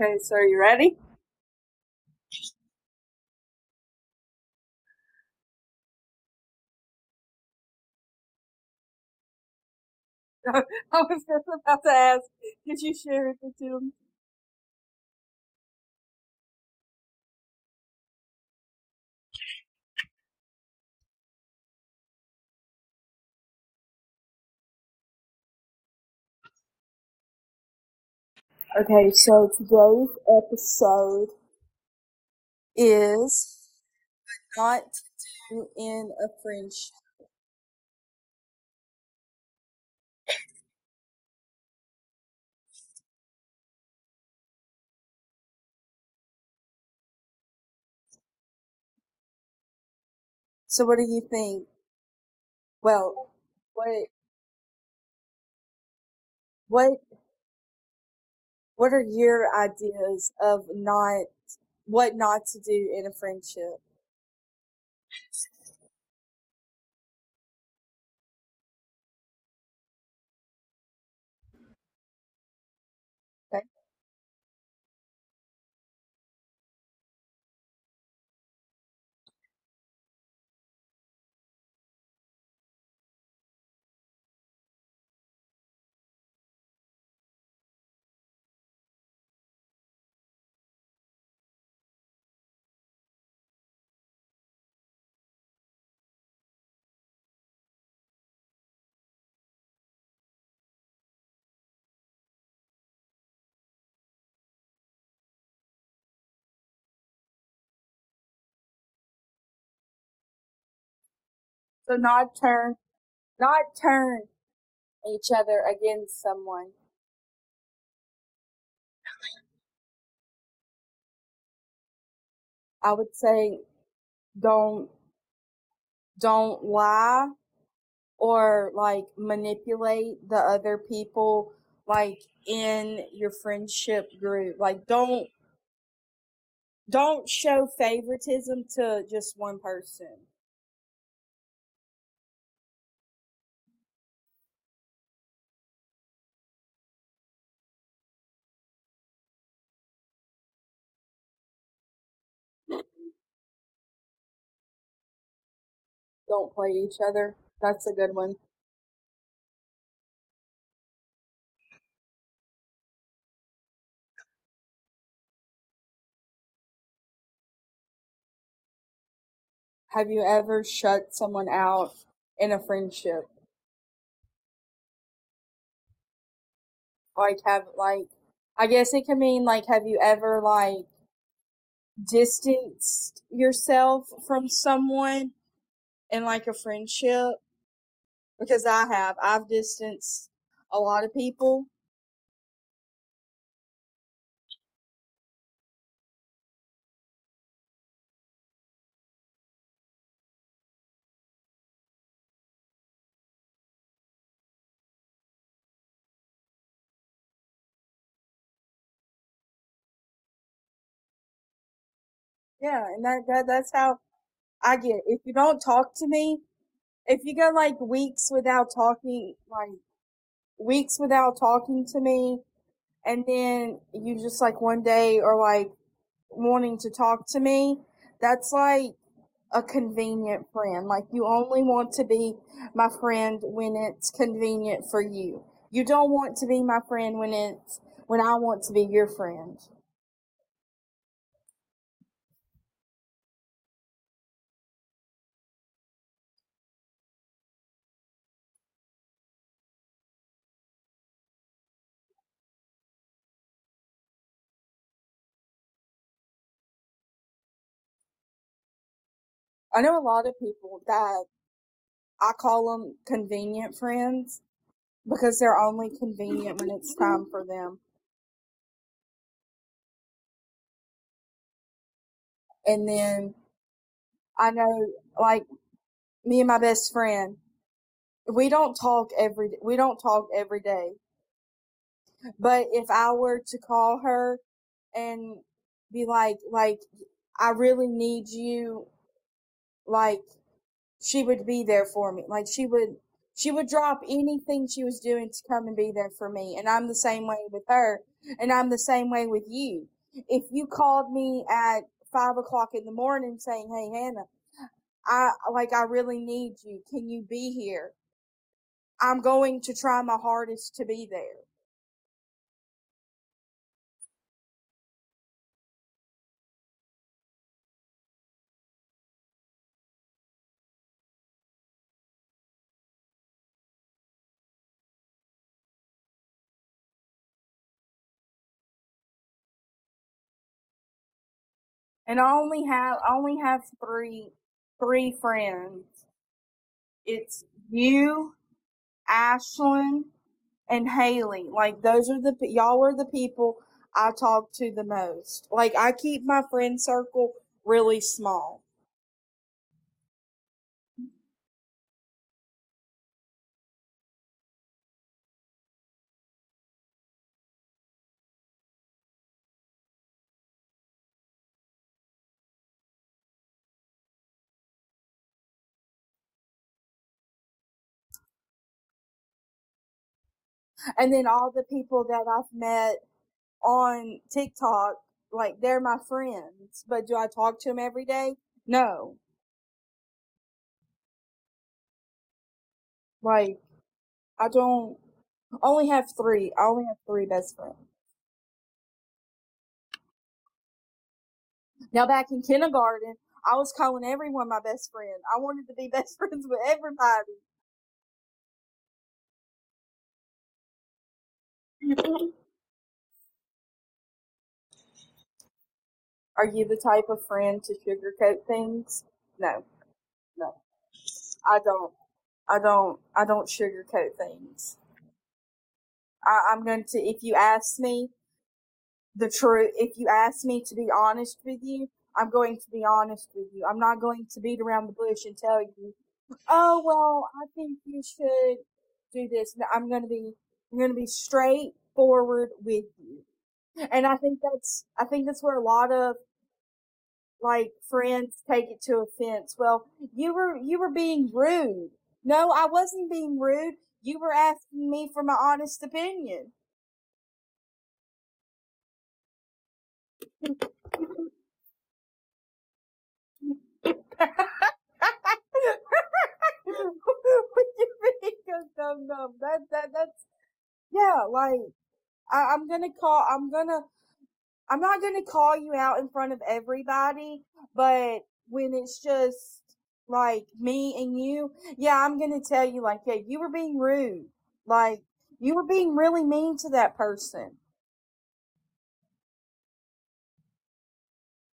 Okay, so are you ready? I was just about to ask, did you share it with him? Okay, so today's episode is not to do in a friendship. So what do you think? Well, what what what are your ideas of not what not to do in a friendship? So not turn not turn each other against someone. I would say don't don't lie or like manipulate the other people like in your friendship group. Like don't don't show favoritism to just one person. Don't play each other. That's a good one. Have you ever shut someone out in a friendship? Like have like I guess it can mean like have you ever like distanced yourself from someone in like a friendship? Because I have. I've distanced a lot of people. Yeah, and that, that that's how I get. If you don't talk to me, if you go like weeks without talking, like weeks without talking to me, and then you just like one day or like wanting to talk to me, that's like a convenient friend. Like you only want to be my friend when it's convenient for you. You don't want to be my friend when it's when I want to be your friend. I know a lot of people that I call them convenient friends because they're only convenient when it's time for them. And then I know, like, me and my best friend, we don't talk every we don't talk every day. But if I were to call her and be like like I really need you like she would be there for me. Like she would She would drop anything she was doing to come and be there for me. And I'm the same way with her. And I'm the same way with you. If you called me at five o'clock in the morning saying, Hey, Hannah, I like, I really need you. Can you be here? I'm going to try my hardest to be there. And I only have I only have three three friends. It's you, Ashlyn, and Haley. Like those are the y'all are the people I talk to the most. Like I keep my friend circle really small. And then all the people that I've met on TikTok, like they're my friends. But do I talk to them every day? No. Like I don't only have three. I only have three best friends. Now back in kindergarten, I was calling everyone my best friend. I wanted to be best friends with everybody. Are you the type of friend to sugarcoat things? No, no, I don't. I don't. I don't sugarcoat things. I, I'm going to. If you ask me the truth, if you ask me to be honest with you, I'm going to be honest with you. I'm not going to beat around the bush and tell you, oh well, I think you should do this. No, I'm going to be. I'm going to be straightforward with you. And I think that's. I think that's where a lot of like friends take it to offense. Well, you were you were being rude. No, I wasn't being rude. You were asking me for my honest opinion. what you mean, dumb dumb? That that that's yeah. Like I, I'm gonna call. I'm gonna. I'm not gonna call you out in front of everybody, but when it's just like me and you, yeah, I'm gonna tell you like, yeah, you were being rude. Like you were being really mean to that person.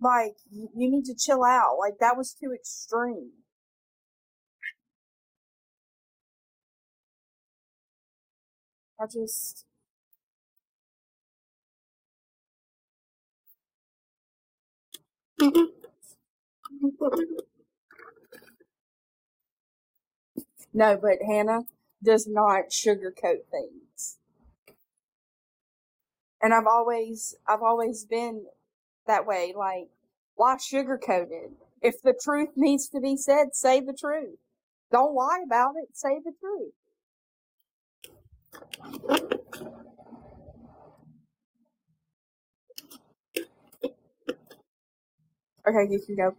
Like you, you need to chill out. Like that was too extreme. I just no, but Hannah does not sugarcoat things. And I've always I've always been that way. Like, why sugarcoat it? If the truth needs to be said, say the truth. Don't lie about it. Say the truth. Okay, you can go.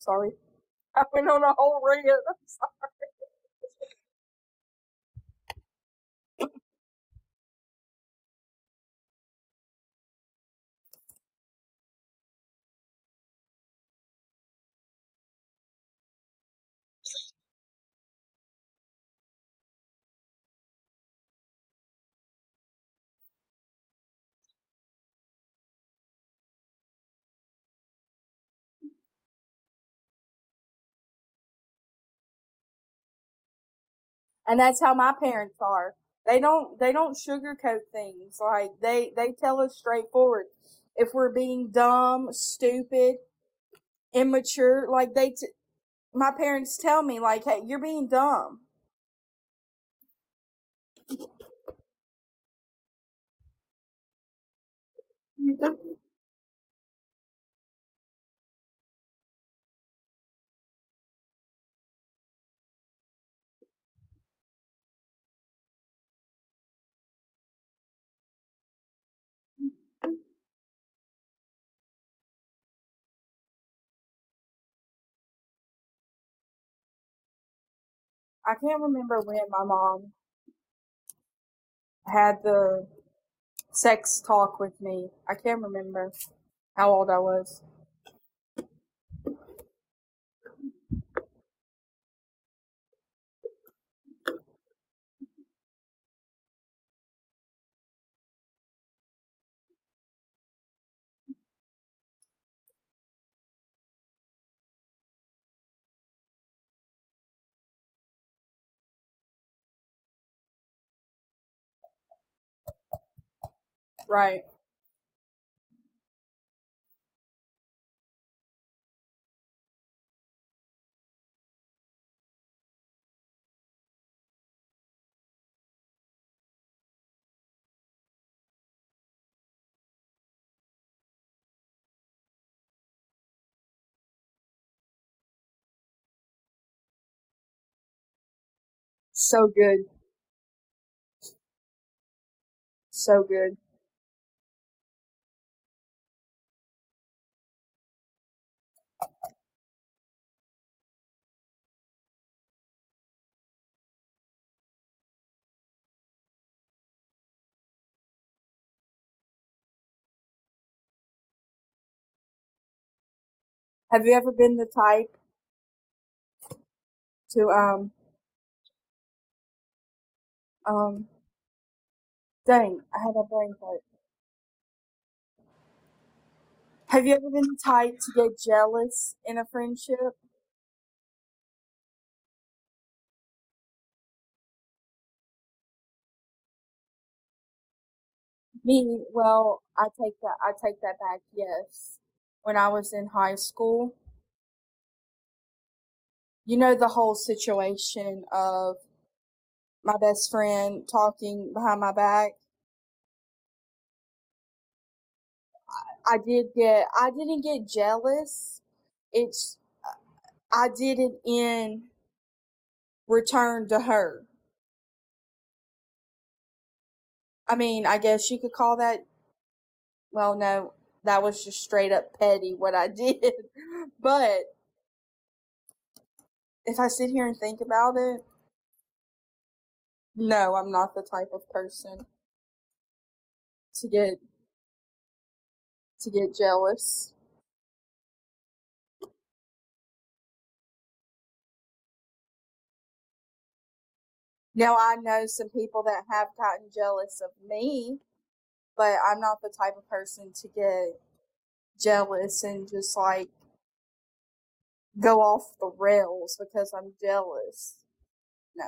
Sorry. I went on a whole rant. I'm sorry. And that's how my parents are. They don't they don't sugarcoat things. Like they they tell us straightforward. If we're being dumb, stupid, immature, like they t- my parents tell me like, "Hey, you're being dumb." I can't remember when my mom had the sex talk with me. I can't remember how old I was. Right. So good. So good. Have you ever been the type to um um dang, I had a brain fart. Have you ever been the type to get jealous in a friendship? Me, well, I take that I take that back, yes. When I was in high school, you know the whole situation of my best friend talking behind my back. I did get I didn't get jealous. It's I did it in return to her. I mean, I guess you could call that well no, that was just straight up petty what I did. But if I sit here and think about it, no, I'm not the type of person to get to get jealous. Now I know some people that have gotten jealous of me, but I'm not the type of person to get jealous and just like go off the rails because I'm jealous. No.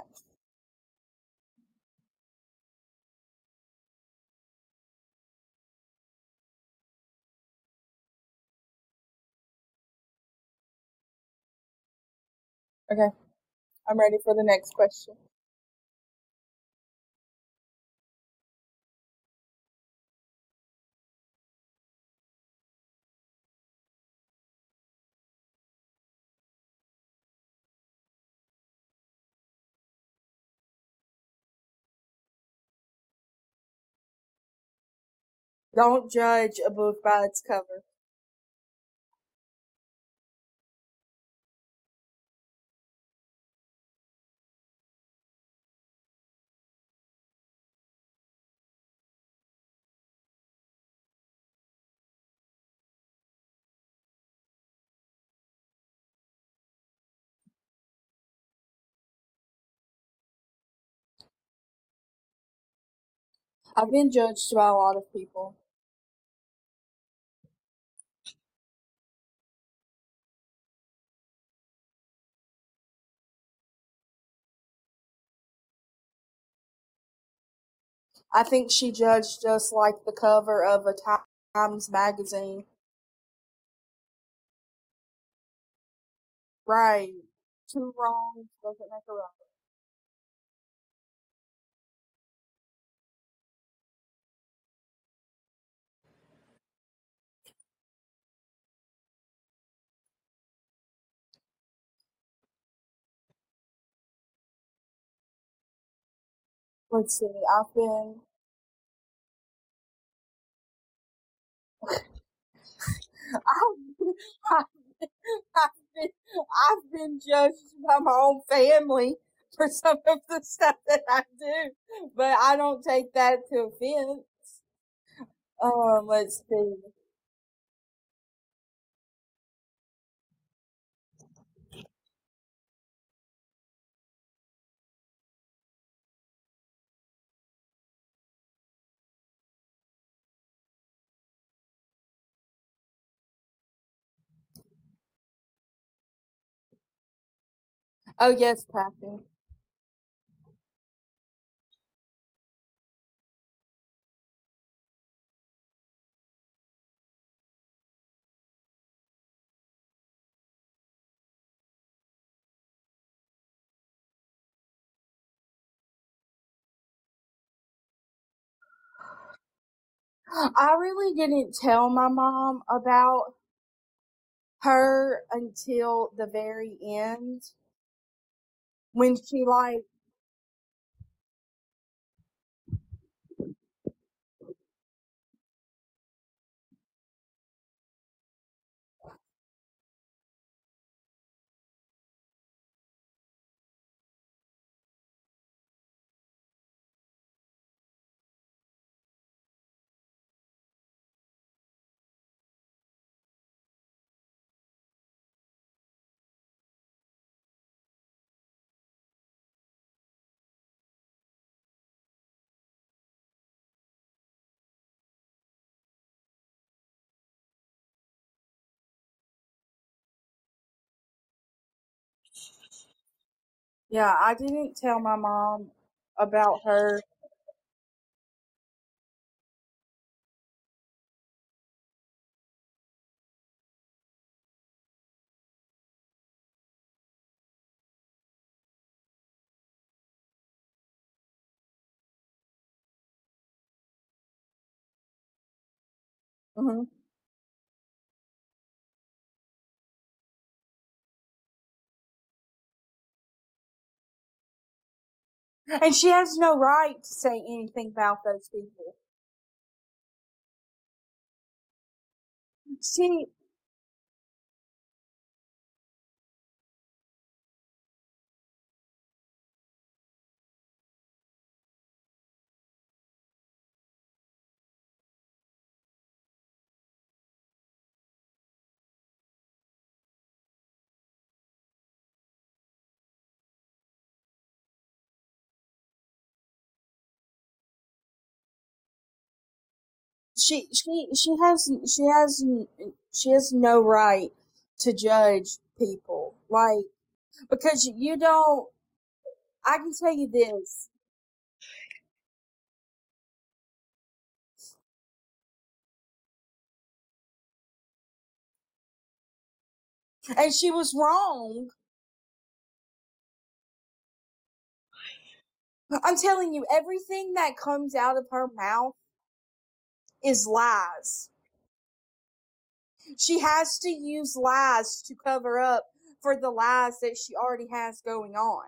Okay. I'm ready for the next question. Don't judge a book by its cover. I've been judged by a lot of people. I think she judged us like the cover of a Times magazine. Right. Two wrongs doesn't make a right. Let's see. I've been I've, I've, been, I've been I've been judged by my own family for some of the stuff that I do, but I don't take that to offense. Um, let's see. Oh yes, Kathy. I really didn't tell my mom about her until the very end when she like yeah, I didn't tell my mom about her. hmm And she has no right to say anything about those people. She she she she has she has she has no right to judge people. Like because you don't I can tell you this. And she was wrong. I'm telling you everything that comes out of her mouth is lies she has to use lies to cover up for the lies that she already has going on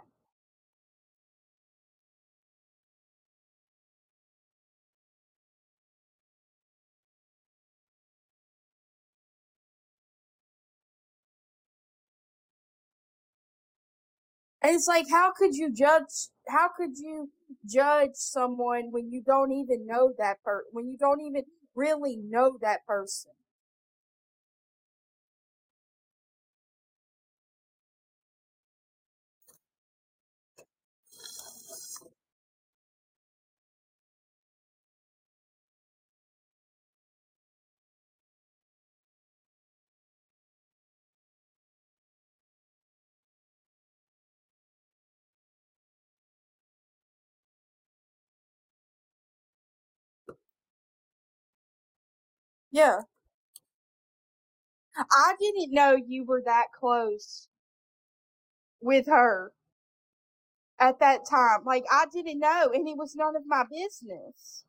And it's like, how could you judge? How could you judge someone when you don't even know that per? When you don't even really know that person? Yeah, I didn't know you were that close with her at that time. Like I didn't know, and it was none of my business.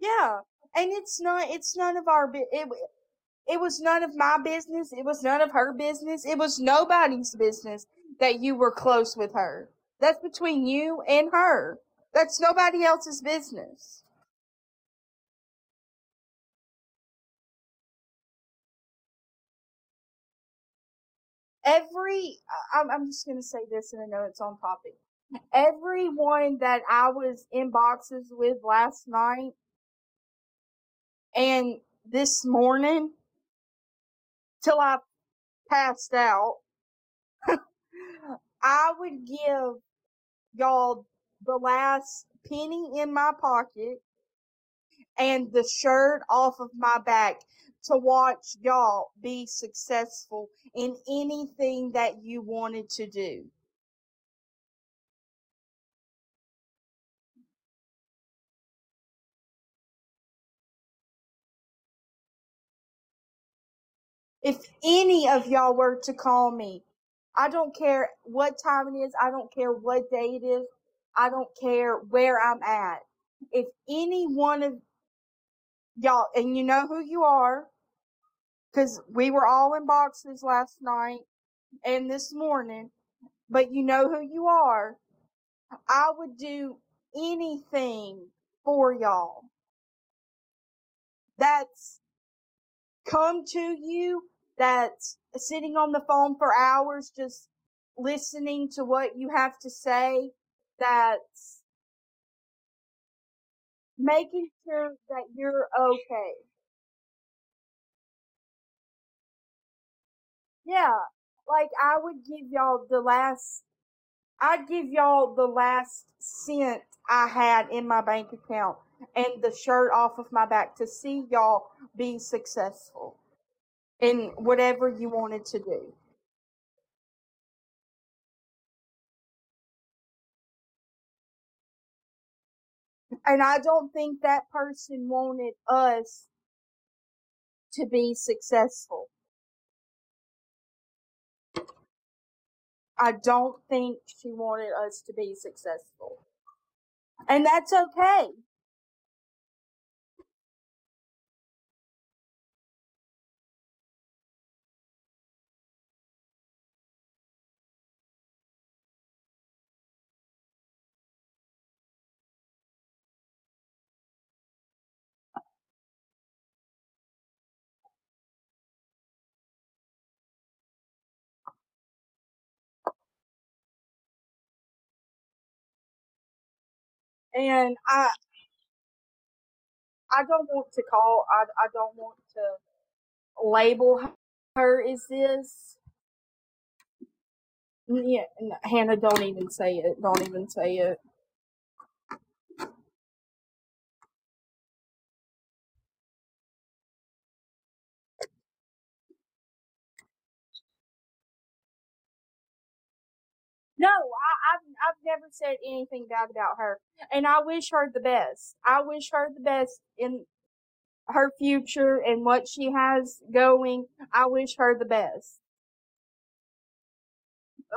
Yeah, and it's not. It's none of our. It it was none of my business. It was none of her business. It was nobody's business that you were close with her. That's between you and her. That's nobody else's business. Every, I'm, just going to say this and I know it's on topic. Everyone that I was in boxes with last night and this morning till I passed out I would give y'all the last penny in my pocket and the shirt off of my back to watch y'all be successful in anything that you wanted to do. If any of y'all were to call me, I don't care what time it is, I don't care what day it is, I don't care where I'm at. If any one of y'all, and you know who you are, because we were all in boxes last night and this morning, but you know who you are, I would do anything for y'all. That's come to you, that's sitting on the phone for hours just listening to what you have to say, that's making sure that you're okay. Yeah, like I would give y'all the last, I'd give y'all the last cent I had in my bank account and the shirt off of my back to see y'all be successful in whatever you wanted to do. And I don't think that person wanted us to be successful. I don't think she wanted us to be successful. And that's okay. And I I don't want to call I I don't want to label her as this. Yeah, Hannah, don't even say it. Don't even say it. No, I've never said anything bad about her, and I wish her the best. I wish her the best in her future and what she has going. I wish her the best.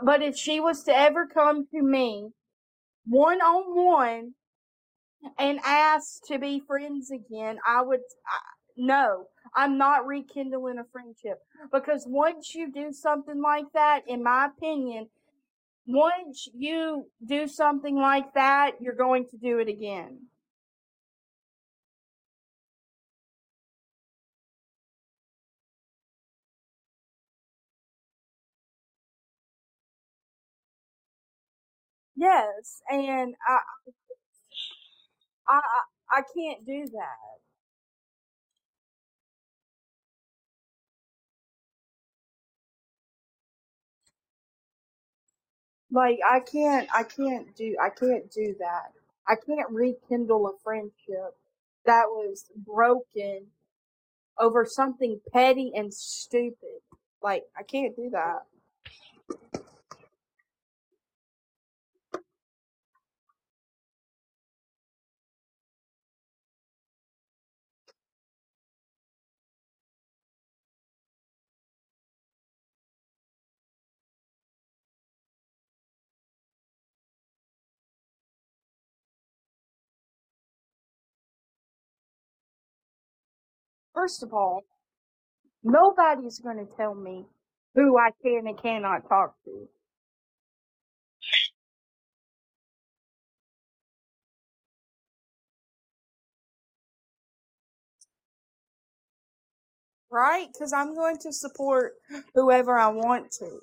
But if she was to ever come to me one on one and ask to be friends again, I would I, no. I'm not rekindling a friendship because once you do something like that, in my opinion, once you do something like that, you're going to do it again. Yes, and I I I can't do that. Like I can't I can't do I can't do that. I can't rekindle a friendship that was broken over something petty and stupid. Like I can't do that. First of all, nobody's going to tell me who I can and cannot talk to. Right? Because I'm going to support whoever I want to.